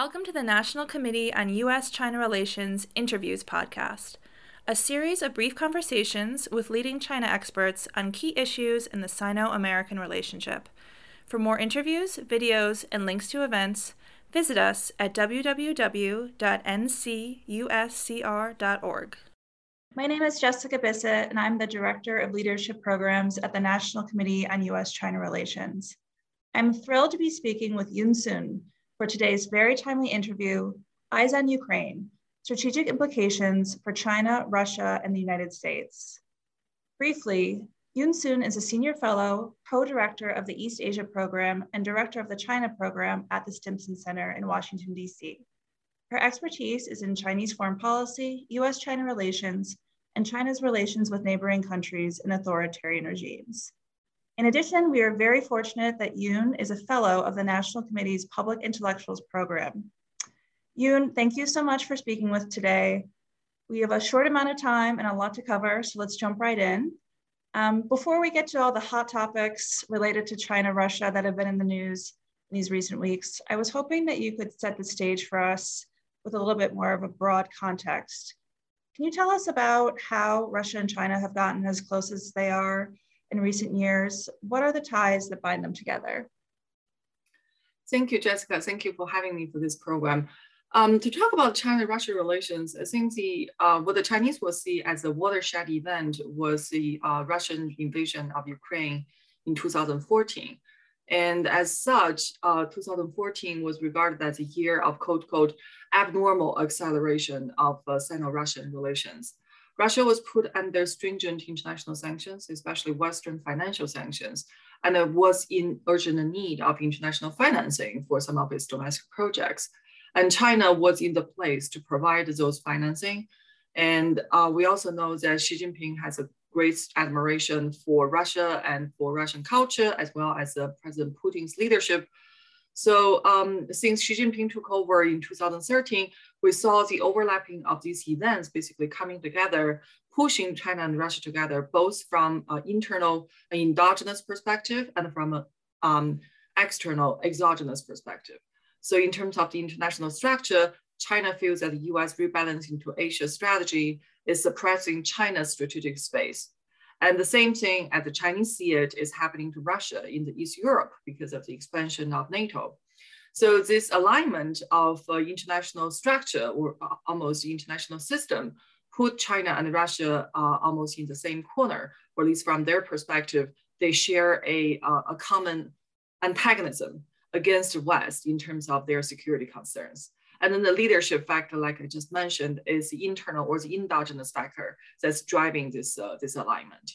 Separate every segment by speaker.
Speaker 1: Welcome to the National Committee on U.S. China Relations Interviews podcast, a series of brief conversations with leading China experts on key issues in the Sino American relationship. For more interviews, videos, and links to events, visit us at www.ncuscr.org.
Speaker 2: My name is Jessica Bissett, and I'm the Director of Leadership Programs at the National Committee on U.S. China Relations. I'm thrilled to be speaking with Yun Sun for today's very timely interview, Eyes on Ukraine, Strategic Implications for China, Russia, and the United States. Briefly, Yun Sun is a senior fellow, co-director of the East Asia program and director of the China program at the Stimson Center in Washington, DC. Her expertise is in Chinese foreign policy, US-China relations, and China's relations with neighboring countries and authoritarian regimes. In addition, we are very fortunate that Yun is a fellow of the National Committee's Public Intellectuals Program. Yun, thank you so much for speaking with today. We have a short amount of time and a lot to cover, so let's jump right in. Um, before we get to all the hot topics related to China, Russia that have been in the news in these recent weeks, I was hoping that you could set the stage for us with a little bit more of a broad context. Can you tell us about how Russia and China have gotten as close as they are in recent years. What are the ties that bind them together?
Speaker 3: Thank you, Jessica. Thank you for having me for this program. Um, to talk about China-Russia relations, I think the uh, what the Chinese will see as a watershed event was the uh, Russian invasion of Ukraine in 2014. And as such, uh, 2014 was regarded as a year of quote, quote, abnormal acceleration of uh, Sino-Russian relations. Russia was put under stringent international sanctions, especially Western financial sanctions, and it was in urgent need of international financing for some of its domestic projects. And China was in the place to provide those financing. And uh, we also know that Xi Jinping has a great admiration for Russia and for Russian culture, as well as uh, President Putin's leadership so um, since Xi Jinping took over in 2013, we saw the overlapping of these events basically coming together, pushing China and Russia together, both from an internal, endogenous perspective and from an um, external, exogenous perspective. So in terms of the international structure, China feels that the US rebalancing to Asia strategy is suppressing China's strategic space. And the same thing at the Chinese it is happening to Russia in the East Europe because of the expansion of NATO. So this alignment of uh, international structure or uh, almost international system put China and Russia uh, almost in the same corner, or at least from their perspective, they share a, uh, a common antagonism against the West in terms of their security concerns. And then the leadership factor, like I just mentioned, is the internal or the endogenous factor that's driving this, uh, this alignment.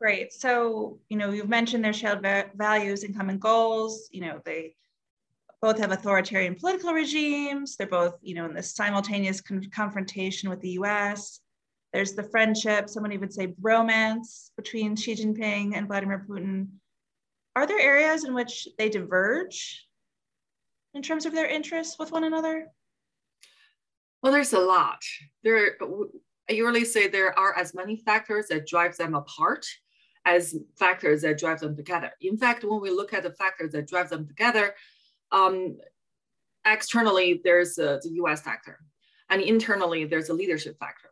Speaker 2: Great. So, you know, you've mentioned their shared va values and common goals. You know, they both have authoritarian political regimes. They're both, you know, in this simultaneous con confrontation with the US. There's the friendship, someone even say romance between Xi Jinping and Vladimir Putin. Are there areas in which they diverge in terms of their interests with one another?
Speaker 3: Well, there's a lot. There, I usually say there are as many factors that drive them apart as factors that drive them together. In fact, when we look at the factors that drive them together, um, externally there's a, the U.S. factor, and internally there's a leadership factor.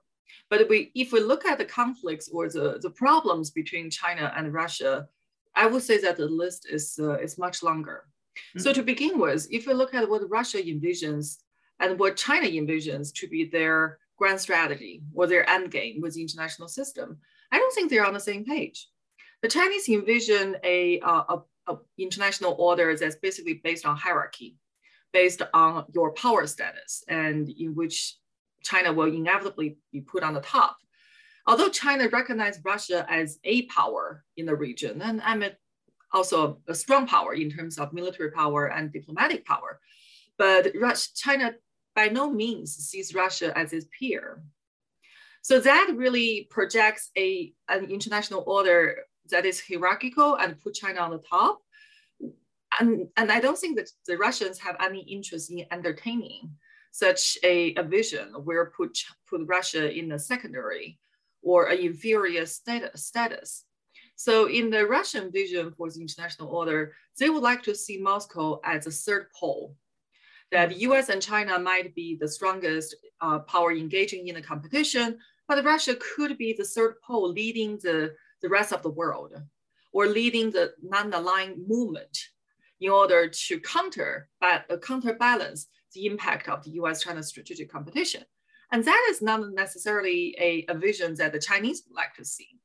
Speaker 3: But we, if we look at the conflicts or the, the problems between China and Russia, I would say that the list is, uh, is much longer. So to begin with, if you look at what Russia envisions and what China envisions to be their grand strategy or their end game with the international system, I don't think they're on the same page. The Chinese envision a, uh, a, a international order that's basically based on hierarchy, based on your power status, and in which China will inevitably be put on the top. Although China recognized Russia as a power in the region, and I'm also a strong power in terms of military power and diplomatic power. But China by no means sees Russia as its peer. So that really projects a, an international order that is hierarchical and put China on the top. And, and I don't think that the Russians have any interest in entertaining such a, a vision where put, put Russia in a secondary or an inferior status. status. So in the Russian vision for the international order, they would like to see Moscow as a third pole. that the US and China might be the strongest uh, power engaging in the competition, but Russia could be the third pole leading the, the rest of the world or leading the non-aligned movement in order to counter, uh, counterbalance the impact of the US-China strategic competition. And that is not necessarily a, a vision that the Chinese would like to see.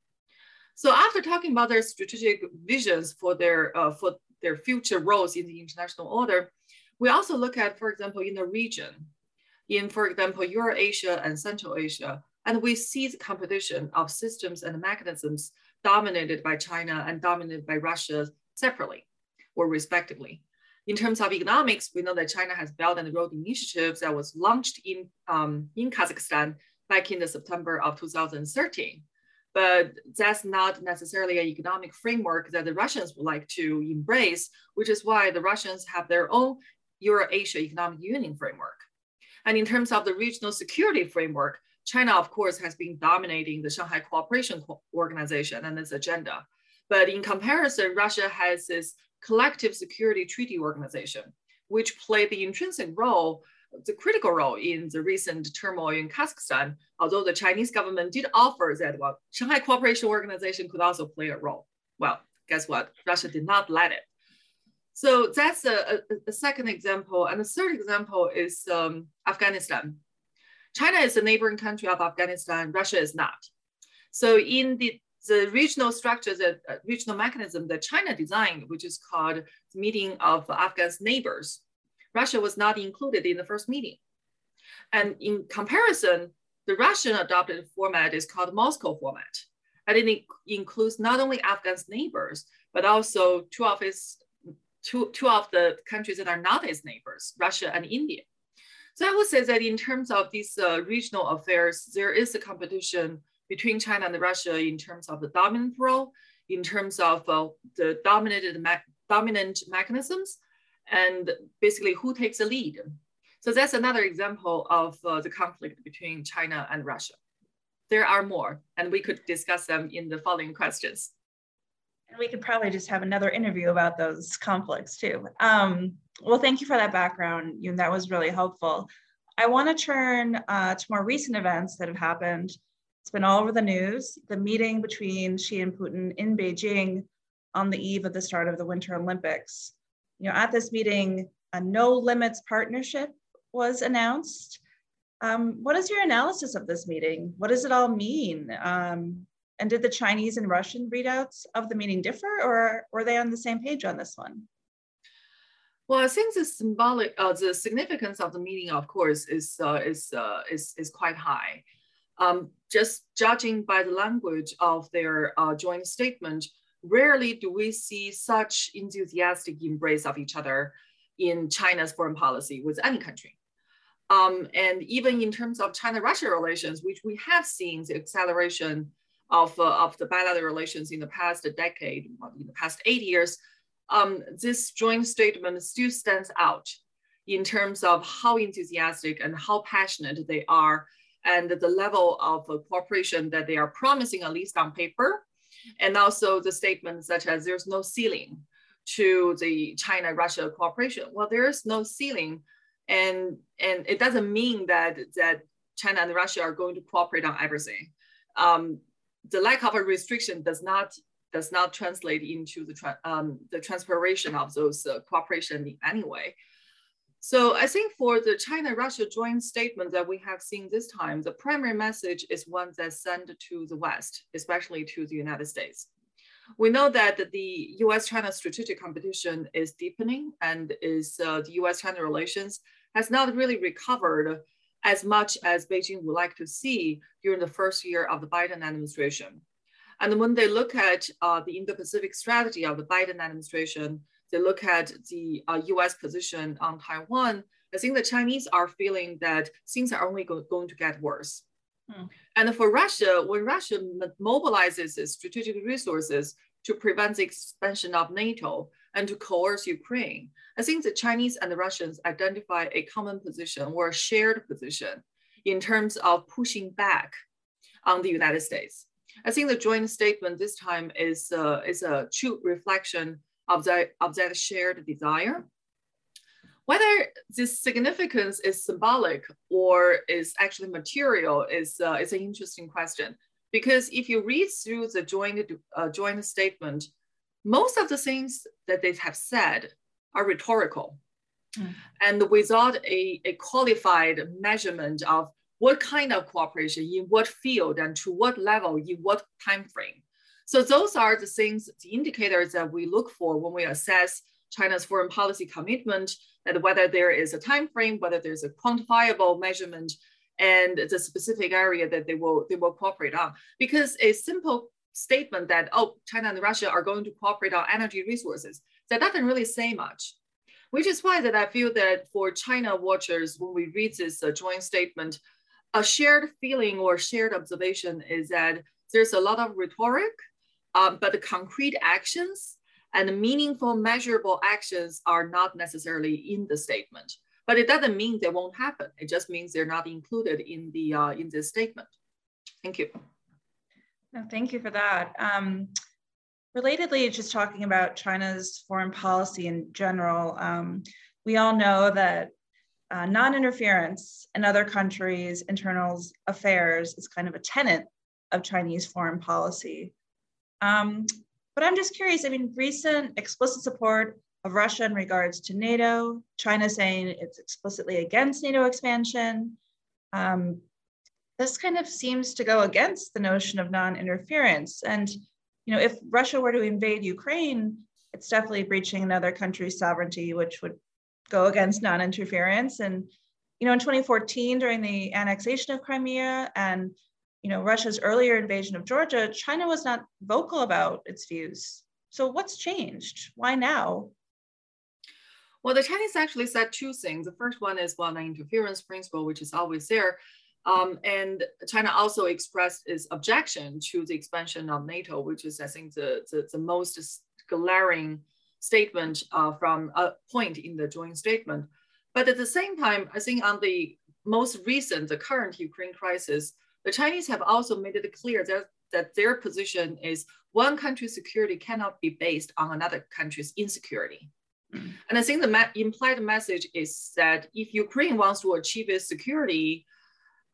Speaker 3: So after talking about their strategic visions for their, uh, for their future roles in the international order, we also look at, for example, in the region, in, for example, Eurasia and Central Asia, and we see the competition of systems and mechanisms dominated by China and dominated by Russia separately or respectively. In terms of economics, we know that China has Belt and Road initiatives that was launched in, um, in Kazakhstan back in the September of 2013. But that's not necessarily an economic framework that the Russians would like to embrace, which is why the Russians have their own Eurasia Economic Union framework. And in terms of the regional security framework, China, of course, has been dominating the Shanghai Cooperation Organization and its agenda. But in comparison, Russia has this collective security treaty organization, which played the intrinsic role, the critical role in the recent turmoil in Kazakhstan, although the Chinese government did offer that, well, Shanghai Cooperation Organization could also play a role. Well, guess what? Russia did not let it. So that's a, a, a second example. And the third example is um, Afghanistan. China is a neighboring country of Afghanistan, Russia is not. So in the the regional structure, the uh, regional mechanism that China designed, which is called the meeting of Afghan's neighbors, Russia was not included in the first meeting. And in comparison, the Russian adopted format is called Moscow format. And it includes not only Afghan's neighbors, but also two of its two, two of the countries that are not its neighbors, Russia and India. So I would say that in terms of these uh, regional affairs, there is a competition between China and Russia in terms of the dominant role, in terms of uh, the dominated me dominant mechanisms, and basically who takes the lead. So that's another example of uh, the conflict between China and Russia. There are more, and we could discuss them in the following questions.
Speaker 2: And we could probably just have another interview about those conflicts too. Um, well, thank you for that background. That was really helpful. I want to turn uh, to more recent events that have happened it's been all over the news. The meeting between Xi and Putin in Beijing on the eve of the start of the Winter Olympics. You know, at this meeting, a no limits partnership was announced. Um, what is your analysis of this meeting? What does it all mean? Um, and did the Chinese and Russian readouts of the meeting differ, or were they on the same page on this one?
Speaker 3: Well, I think the symbolic, uh, the significance of the meeting, of course, is uh, is uh, is is quite high. Um, just judging by the language of their uh, joint statement, rarely do we see such enthusiastic embrace of each other in China's foreign policy with any country. Um, and even in terms of China-Russia relations, which we have seen the acceleration of, uh, of the bilateral relations in the past decade, in the past eight years, um, this joint statement still stands out in terms of how enthusiastic and how passionate they are and the level of cooperation that they are promising, at least on paper, and also the statements such as there's no ceiling to the China-Russia cooperation. Well, there is no ceiling, and and it doesn't mean that that China and Russia are going to cooperate on everything. Um, the lack of a restriction does not does not translate into the tra um, the transpiration of those uh, cooperation in any way. So I think for the China-Russia joint statement that we have seen this time, the primary message is one that's sent to the West, especially to the United States. We know that the US-China strategic competition is deepening and is uh, the US-China relations has not really recovered as much as Beijing would like to see during the first year of the Biden administration. And when they look at uh, the Indo-Pacific strategy of the Biden administration, they look at the uh, US position on Taiwan, I think the Chinese are feeling that things are only go going to get worse. Hmm. And for Russia, when Russia mobilizes its strategic resources to prevent the expansion of NATO and to coerce Ukraine, I think the Chinese and the Russians identify a common position or a shared position in terms of pushing back on the United States. I think the joint statement this time is, uh, is a true reflection of that, of that shared desire. Whether this significance is symbolic or is actually material is, uh, is an interesting question. Because if you read through the joint, uh, joint statement, most of the things that they have said are rhetorical. Mm. And without a, a qualified measurement of what kind of cooperation, in what field, and to what level, in what time frame. So those are the things, the indicators that we look for when we assess China's foreign policy commitment, whether there is a time frame, whether there's a quantifiable measurement, and the specific area that they will they will cooperate on. Because a simple statement that oh China and Russia are going to cooperate on energy resources that doesn't really say much. Which is why that I feel that for China watchers, when we read this uh, joint statement, a shared feeling or shared observation is that there's a lot of rhetoric, um, but the concrete actions and the meaningful measurable actions are not necessarily in the statement. But it doesn't mean they won't happen. It just means they're not included in the uh, in this statement. Thank you.
Speaker 2: No, thank you for that. Um, relatedly, just talking about China's foreign policy in general, um, we all know that uh, non-interference in other countries' internal affairs is kind of a tenet of Chinese foreign policy. Um, but I'm just curious, I mean, recent explicit support of Russia in regards to NATO, China saying it's explicitly against NATO expansion. Um, this kind of seems to go against the notion of non-interference. And you know, if Russia were to invade Ukraine, it's definitely breaching another country's sovereignty, which would go against non-interference. And you know, in 2014, during the annexation of Crimea and you know Russia's earlier invasion of Georgia, China was not vocal about its views. So what's changed? Why now?
Speaker 3: Well, the Chinese actually said two things. The first one is well, non-interference principle, which is always there. Um, and China also expressed its objection to the expansion of NATO, which is, I think, the, the, the most glaring statement uh, from a point in the joint statement. But at the same time, I think on the most recent, the current Ukraine crisis, the Chinese have also made it clear that, that their position is one country's security cannot be based on another country's insecurity. Mm. And I think the ma- implied message is that if Ukraine wants to achieve its security,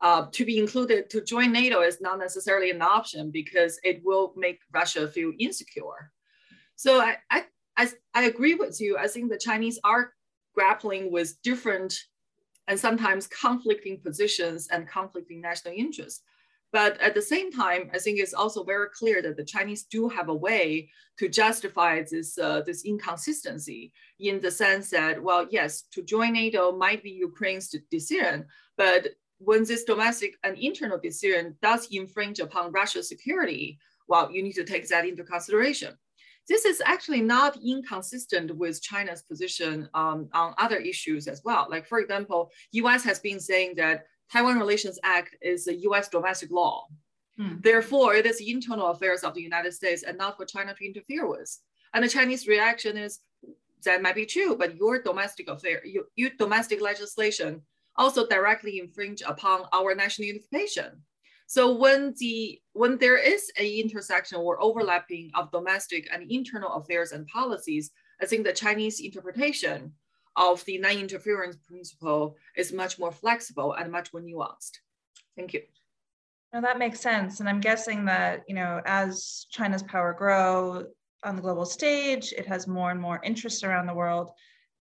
Speaker 3: uh, to be included to join NATO is not necessarily an option because it will make Russia feel insecure. So I, I, I, I agree with you. I think the Chinese are grappling with different and sometimes conflicting positions and conflicting national interests. But at the same time, I think it's also very clear that the Chinese do have a way to justify this, uh, this inconsistency in the sense that, well, yes, to join NATO might be Ukraine's decision, but when this domestic and internal decision does infringe upon Russia's security, well, you need to take that into consideration. This is actually not inconsistent with China's position um, on other issues as well. Like for example, US has been saying that Taiwan Relations Act is a US domestic law. Hmm. Therefore, it is internal affairs of the United States and not for China to interfere with. And the Chinese reaction is that might be true, but your domestic affair, your, your domestic legislation also directly infringe upon our national unification. So when the when there is a intersection or overlapping of domestic and internal affairs and policies, I think the Chinese interpretation of the non-interference principle is much more flexible and much more nuanced. Thank you.
Speaker 2: No, that makes sense. And I'm guessing that, you know, as China's power grow on the global stage, it has more and more interest around the world.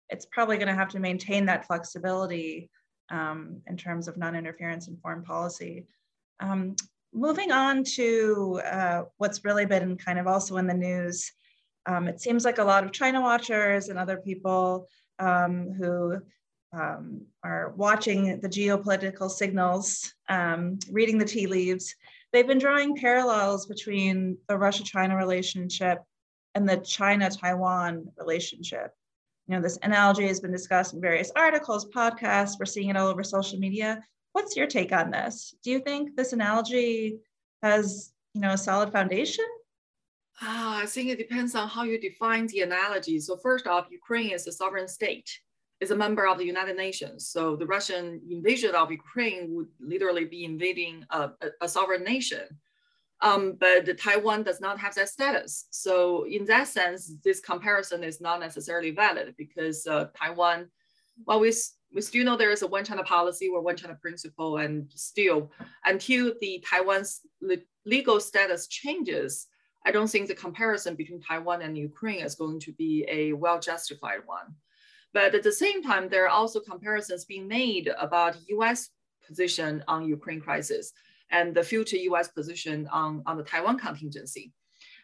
Speaker 2: It's probably going to have to maintain that flexibility um, in terms of non-interference in foreign policy. Um, moving on to uh, what's really been kind of also in the news, um, it seems like a lot of China watchers and other people um, who um, are watching the geopolitical signals, um, reading the tea leaves, they've been drawing parallels between the Russia-China relationship and the China-Taiwan relationship. You know, this analogy has been discussed in various articles, podcasts, we're seeing it all over social media. What's your take on this? Do you think this analogy has, you know, a solid foundation?
Speaker 3: Ah, I think it depends on how you define the analogy. So first off, Ukraine is a sovereign state, is a member of the United Nations. So the Russian invasion of Ukraine would literally be invading a, a, a sovereign nation. Um, but Taiwan does not have that status. So in that sense, this comparison is not necessarily valid because uh, Taiwan while we, we still know there is a one China policy or one China principle, and still until the Taiwan's legal status changes, I don't think the comparison between Taiwan and Ukraine is going to be a well justified one. But at the same time, there are also comparisons being made about US position on Ukraine crisis and the future US position on, on the Taiwan contingency.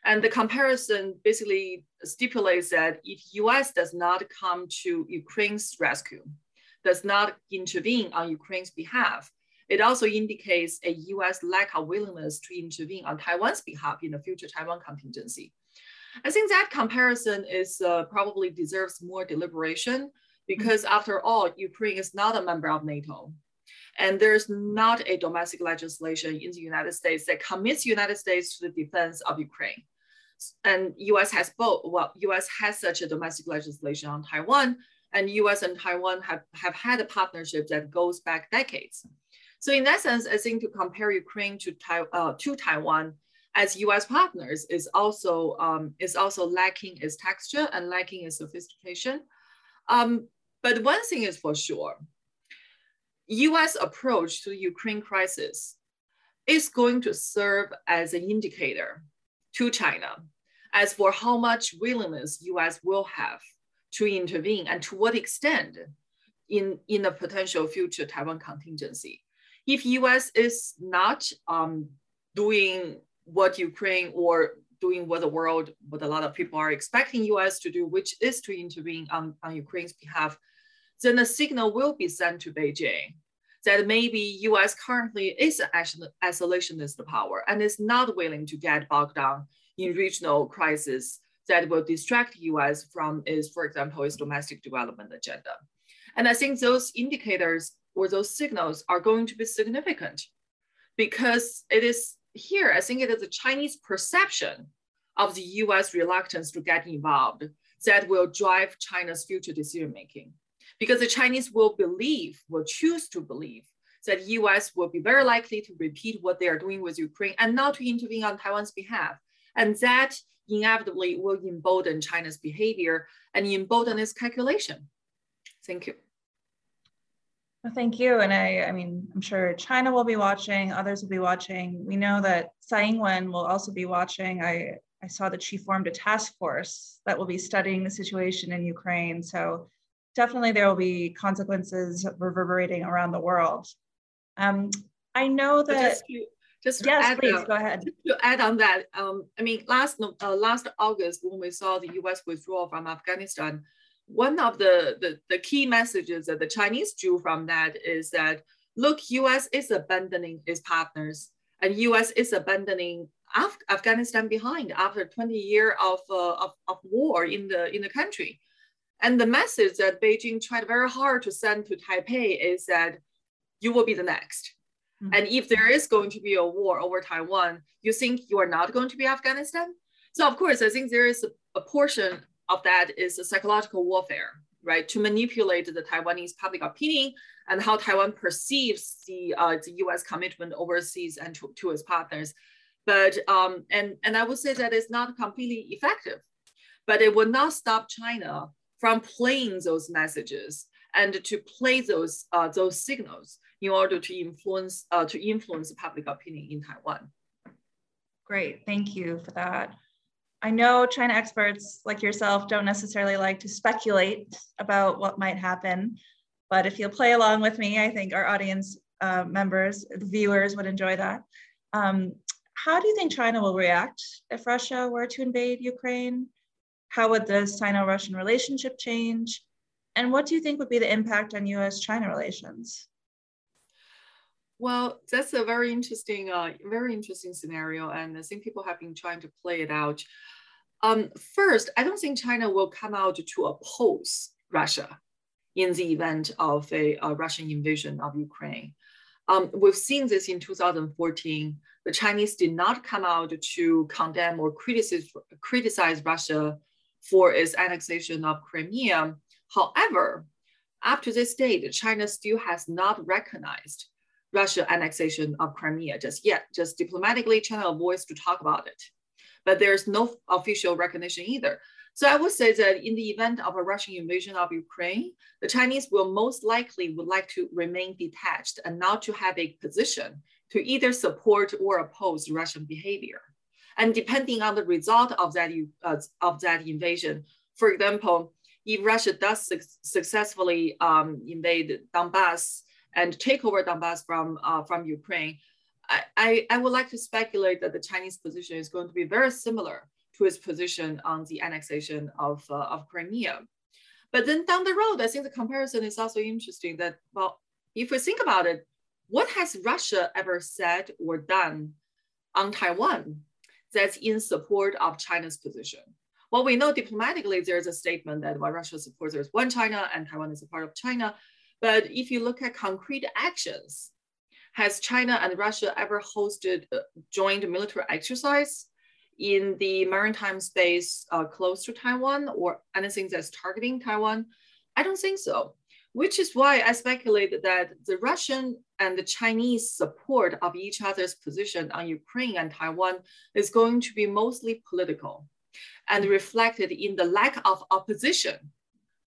Speaker 3: And the comparison basically stipulates that if US does not come to Ukraine's rescue, does not intervene on Ukraine's behalf, it also indicates a US lack of willingness to intervene on Taiwan's behalf in the future Taiwan contingency. I think that comparison is uh, probably deserves more deliberation because after all, Ukraine is not a member of NATO. And there's not a domestic legislation in the United States that commits United States to the defense of Ukraine. And US has both, well, US has such a domestic legislation on Taiwan, and US and Taiwan have, have had a partnership that goes back decades. So in that sense, I think to compare Ukraine to, uh, to Taiwan as U.S. partners is also um, is also lacking its texture and lacking its sophistication. Um, but one thing is for sure, U.S. approach to the Ukraine crisis is going to serve as an indicator to China as for how much willingness U.S. will have to intervene and to what extent in, in a potential future Taiwan contingency. If U.S. is not um, doing what Ukraine or doing what the world, what a lot of people are expecting US to do, which is to intervene on, on Ukraine's behalf, then a signal will be sent to Beijing that maybe US currently is an isolationist power and is not willing to get bogged down in regional crisis that will distract US from its, for example, its domestic development agenda. And I think those indicators or those signals are going to be significant because it is here, I think it is the Chinese perception of the US reluctance to get involved that will drive China's future decision making. Because the Chinese will believe, will choose to believe that US will be very likely to repeat what they are doing with Ukraine and not to intervene on Taiwan's behalf. And that inevitably will embolden China's behavior and embolden its calculation. Thank you.
Speaker 2: Well, thank you. And I, I mean, I'm sure China will be watching, others will be watching. We know that Tsai Ing-wen will also be watching. I, I saw that she formed a task force that will be studying the situation in Ukraine. So definitely there will be consequences reverberating around the world. Um, I know that. Just
Speaker 3: just
Speaker 2: yes, please go ahead.
Speaker 3: To add on that, um, I mean, last uh, last August when we saw the U.S. withdrawal from Afghanistan, one of the, the, the key messages that the Chinese drew from that is that, look, US is abandoning its partners and US is abandoning Af Afghanistan behind after 20 years of, uh, of, of war in the, in the country. And the message that Beijing tried very hard to send to Taipei is that you will be the next. Mm -hmm. And if there is going to be a war over Taiwan, you think you are not going to be Afghanistan? So of course, I think there is a, a portion of that is a psychological warfare, right? To manipulate the Taiwanese public opinion and how Taiwan perceives the, uh, the US commitment overseas and to, to its partners. But, um, and, and I would say that it's not completely effective, but it will not stop China from playing those messages and to play those, uh, those signals in order to influence, uh, to influence public opinion in Taiwan.
Speaker 2: Great, thank you for that. I know China experts like yourself don't necessarily like to speculate about what might happen, but if you'll play along with me, I think our audience uh, members, viewers would enjoy that. Um, how do you think China will react if Russia were to invade Ukraine? How would the Sino-Russian relationship change? And what do you think would be the impact on US-China relations?
Speaker 3: Well, that's a very interesting, uh, very interesting scenario, and I think people have been trying to play it out. Um, first, I don't think China will come out to oppose Russia in the event of a, a Russian invasion of Ukraine. Um, we've seen this in 2014. The Chinese did not come out to condemn or criticize, criticize Russia for its annexation of Crimea. However, up to this date, China still has not recognized Russia annexation of Crimea just yet. Just diplomatically, China avoids to talk about it. But there's no official recognition either. So I would say that in the event of a Russian invasion of Ukraine, the Chinese will most likely would like to remain detached and not to have a position to either support or oppose Russian behavior. And depending on the result of that, uh, of that invasion, for example, if Russia does su successfully um, invade Donbass and take over Donbass from, uh, from Ukraine, I, I, I, would like to speculate that the Chinese position is going to be very similar to its position on the annexation of, uh, of Crimea. But then down the road, I think the comparison is also interesting that, well, if we think about it, what has Russia ever said or done on Taiwan that's in support of China's position? Well, we know diplomatically there's a statement that while Russia supports there's one China and Taiwan is a part of China. But if you look at concrete actions, has China and Russia ever hosted a joint military exercise in the maritime space uh, close to Taiwan or anything that's targeting Taiwan? I don't think so, which is why I speculate that the Russian and the Chinese support of each other's position on Ukraine and Taiwan is going to be mostly political and reflected in the lack of opposition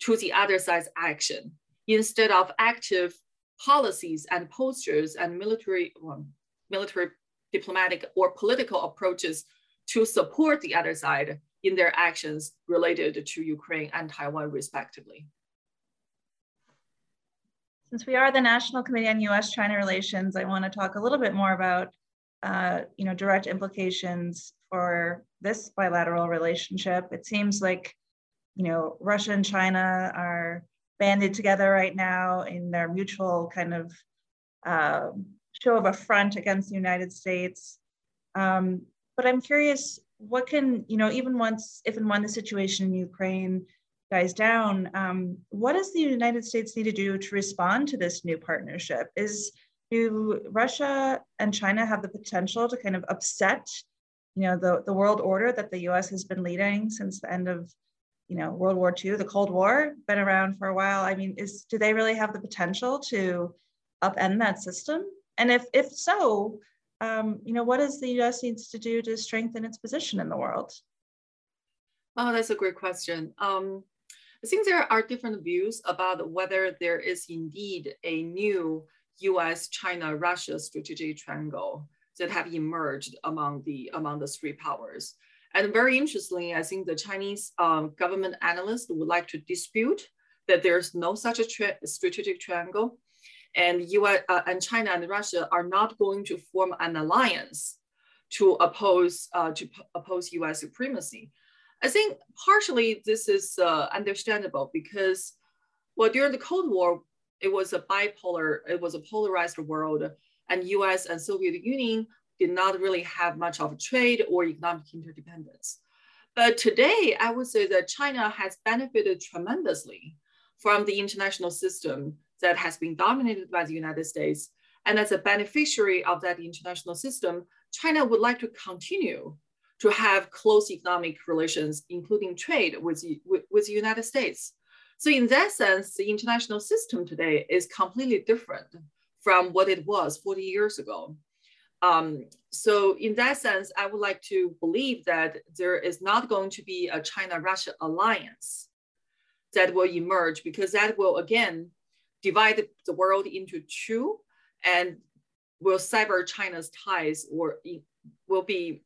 Speaker 3: to the other side's action instead of active policies and postures and military, well, military diplomatic or political approaches to support the other side in their actions related to Ukraine and Taiwan respectively.
Speaker 2: Since we are the National Committee on U.S.-China Relations, I want to talk a little bit more about uh, you know, direct implications for this bilateral relationship. It seems like, you know, Russia and China are banded together right now in their mutual kind of uh, show of affront against the United States. Um, but I'm curious, what can, you know, even once, if and when the situation in Ukraine dies down, um, what does the United States need to do to respond to this new partnership? Is do Russia and China have the potential to kind of upset, you know, the, the world order that the US has been leading since the end of, you know, World War II, the Cold War, been around for a while. I mean, is do they really have the potential to upend that system? And if if so, um, you know, what does the US needs to do to strengthen its position in the world?
Speaker 3: Oh, that's a great question. Um, I think there are different views about whether there is indeed a new US, China, Russia strategic triangle that have emerged among the, among the three powers. And very interestingly, I think the Chinese um, government analysts would like to dispute that there's no such a strategic triangle. And US uh, and China and Russia are not going to form an alliance to oppose uh, to oppose U.S. supremacy. I think partially this is uh, understandable because, well, during the Cold War, it was a bipolar, it was a polarized world, and U.S. and Soviet Union did not really have much of a trade or economic interdependence. But today, I would say that China has benefited tremendously from the international system that has been dominated by the United States. And as a beneficiary of that international system, China would like to continue to have close economic relations, including trade with, with, with the United States. So in that sense, the international system today is completely different from what it was 40 years ago. Um, so in that sense, I would like to believe that there is not going to be a China-Russia alliance that will emerge because that will again divide the world into two and will sever China's ties or will be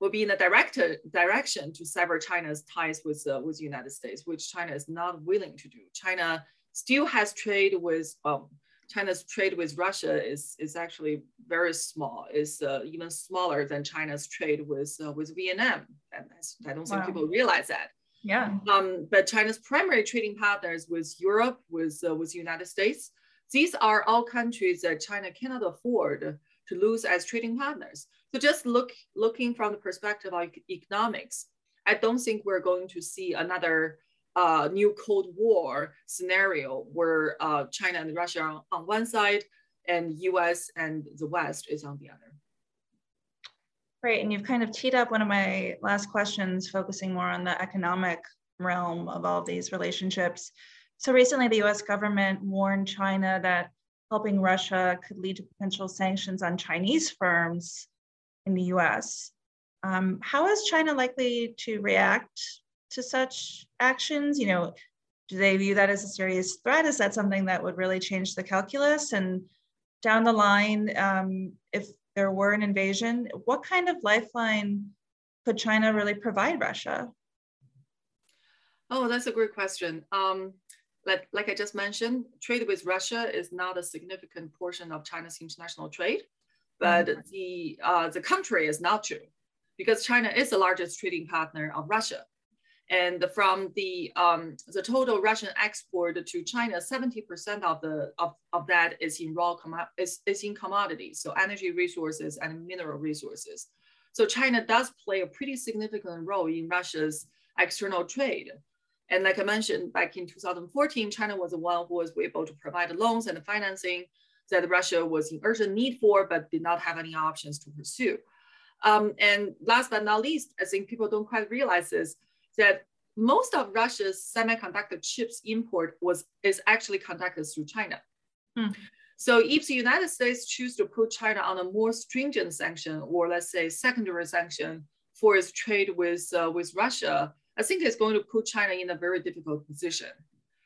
Speaker 3: will be in a direct direction to sever China's ties with uh, with the United States, which China is not willing to do. China still has trade with um, China's trade with Russia is is actually very small. Is uh, even smaller than China's trade with uh, with Vietnam. And I don't think wow. people realize that.
Speaker 2: Yeah.
Speaker 3: Um, but China's primary trading partners with Europe, with uh, with the United States, these are all countries that China cannot afford to lose as trading partners. So just look looking from the perspective of economics, I don't think we're going to see another uh, new Cold War scenario where uh, China and Russia are on one side and US and the West is on the other.
Speaker 2: Great, and you've kind of teed up one of my last questions, focusing more on the economic realm of all of these relationships. So recently the US government warned China that helping Russia could lead to potential sanctions on Chinese firms in the US. Um, how is China likely to react to such actions? You know, do they view that as a serious threat? Is that something that would really change the calculus? And down the line, um, if there were an invasion, what kind of lifeline could China really provide Russia?
Speaker 3: Oh, that's a great question. Um, like, like I just mentioned, trade with Russia is not a significant portion of China's international trade, but mm-hmm. the, uh, the contrary is not true because China is the largest trading partner of Russia. And from the, um, the total Russian export to China, 70% of, the, of, of that is in raw is, is in commodities, so energy resources and mineral resources. So China does play a pretty significant role in Russia's external trade. And like I mentioned, back in 2014, China was the one who was able to provide loans and financing that Russia was in urgent need for, but did not have any options to pursue. Um, and last but not least, I think people don't quite realize this, that most of Russia's semiconductor chips import was is actually conducted through China. Hmm. So if the United States choose to put China on a more stringent sanction, or let's say secondary sanction for its trade with, uh, with Russia, I think it's going to put China in a very difficult position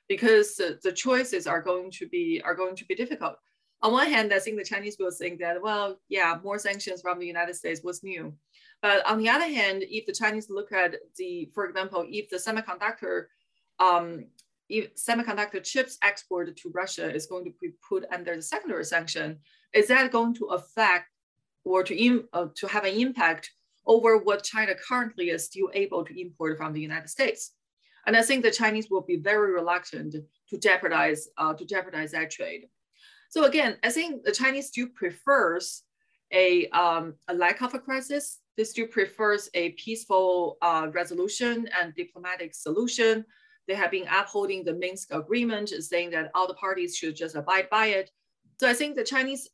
Speaker 3: because uh, the choices are going to be are going to be difficult. On one hand, I think the Chinese will think that, well, yeah, more sanctions from the United States was new. But on the other hand, if the Chinese look at the, for example, if the semiconductor, um, if semiconductor chips export to Russia is going to be put under the secondary sanction, is that going to affect or to, in, uh, to have an impact over what China currently is still able to import from the United States? And I think the Chinese will be very reluctant to jeopardize, uh, to jeopardize that trade. So again, I think the Chinese still prefers a, um, a lack of a crisis. They still prefers a peaceful uh, resolution and diplomatic solution. They have been upholding the Minsk agreement, saying that all the parties should just abide by it. So I think the Chinese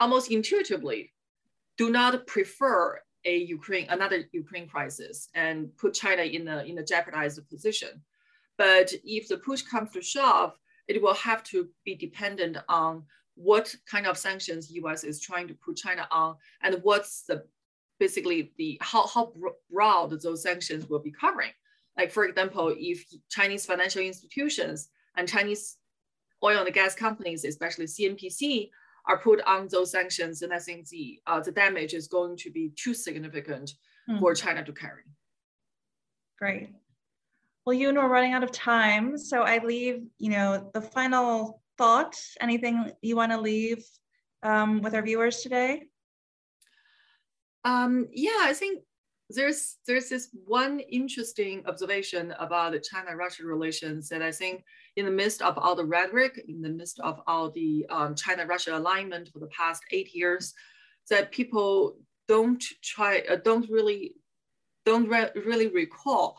Speaker 3: almost intuitively do not prefer a Ukraine, another Ukraine crisis and put China in a, in a jeopardized position. But if the push comes to shove, it will have to be dependent on what kind of sanctions US is trying to put China on and what's the basically the how, how broad those sanctions will be covering. Like for example, if Chinese financial institutions and Chinese oil and gas companies, especially CNPC, are put on those sanctions, then I think the uh, the damage is going to be too significant mm. for China to carry.
Speaker 2: Great. Well, you and we're running out of time, so I leave you know the final thought. Anything you want to leave um, with our viewers today?
Speaker 3: Um, yeah, I think there's there's this one interesting observation about the China-Russia relations that I think in the midst of all the rhetoric, in the midst of all the um, China-Russia alignment for the past eight years, that people don't try, uh, don't really, don't re really recall,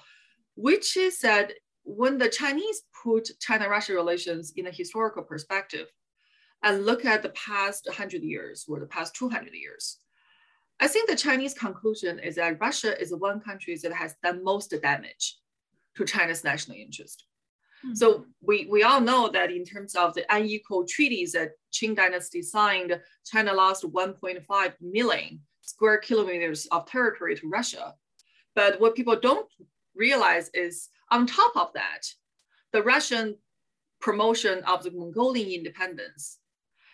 Speaker 3: which is that when the Chinese put China-Russia relations in a historical perspective and look at the past 100 years or the past 200 years, I think the Chinese conclusion is that Russia is the one country that has done most damage to China's national interest. Hmm. So we, we all know that in terms of the unequal treaties that Qing dynasty signed, China lost 1.5 million square kilometers of territory to Russia. But what people don't realize is on top of that, the Russian promotion of the Mongolian independence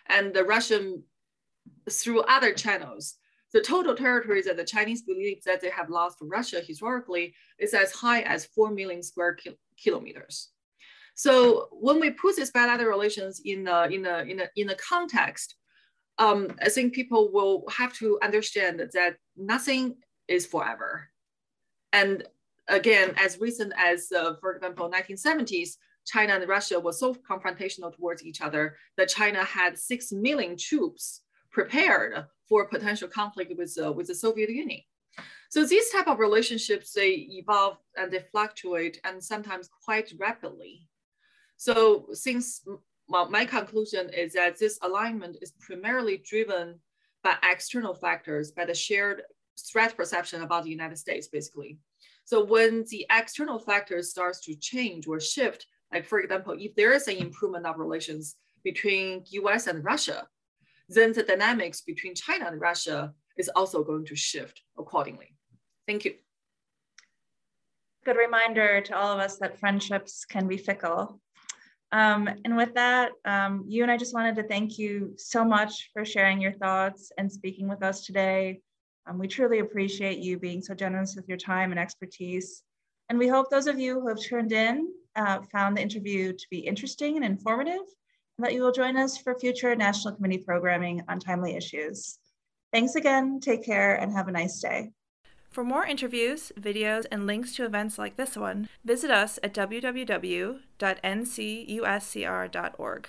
Speaker 3: and the Russian through other channels, the total territory that the Chinese believe that they have lost to Russia historically is as high as 4 million square ki kilometers. So when we put these bilateral relations in a, in a, in a, in a context, um, I think people will have to understand that nothing is forever. And again, as recent as, uh, for example, 1970s, China and Russia were so confrontational towards each other that China had 6 million troops prepared for potential conflict with, uh, with the Soviet Union. So these type of relationships, they evolve and they fluctuate and sometimes quite rapidly. So since well, my conclusion is that this alignment is primarily driven by external factors, by the shared threat perception about the United States, basically. So when the external factors starts to change or shift, like for example, if there is an improvement of relations between US and Russia, then the dynamics between China and Russia is also going to shift accordingly. Thank you.
Speaker 2: Good reminder to all of us that friendships can be fickle. Um, and with that, um, and I just wanted to thank you so much for sharing your thoughts and speaking with us today. Um, we truly appreciate you being so generous with your time and expertise. And we hope those of you who have turned in uh, found the interview to be interesting and informative, and that you will join us for future National Committee programming on timely issues. Thanks again, take care, and have a nice day.
Speaker 1: For more interviews, videos, and links to events like this one, visit us at www.ncuscr.org.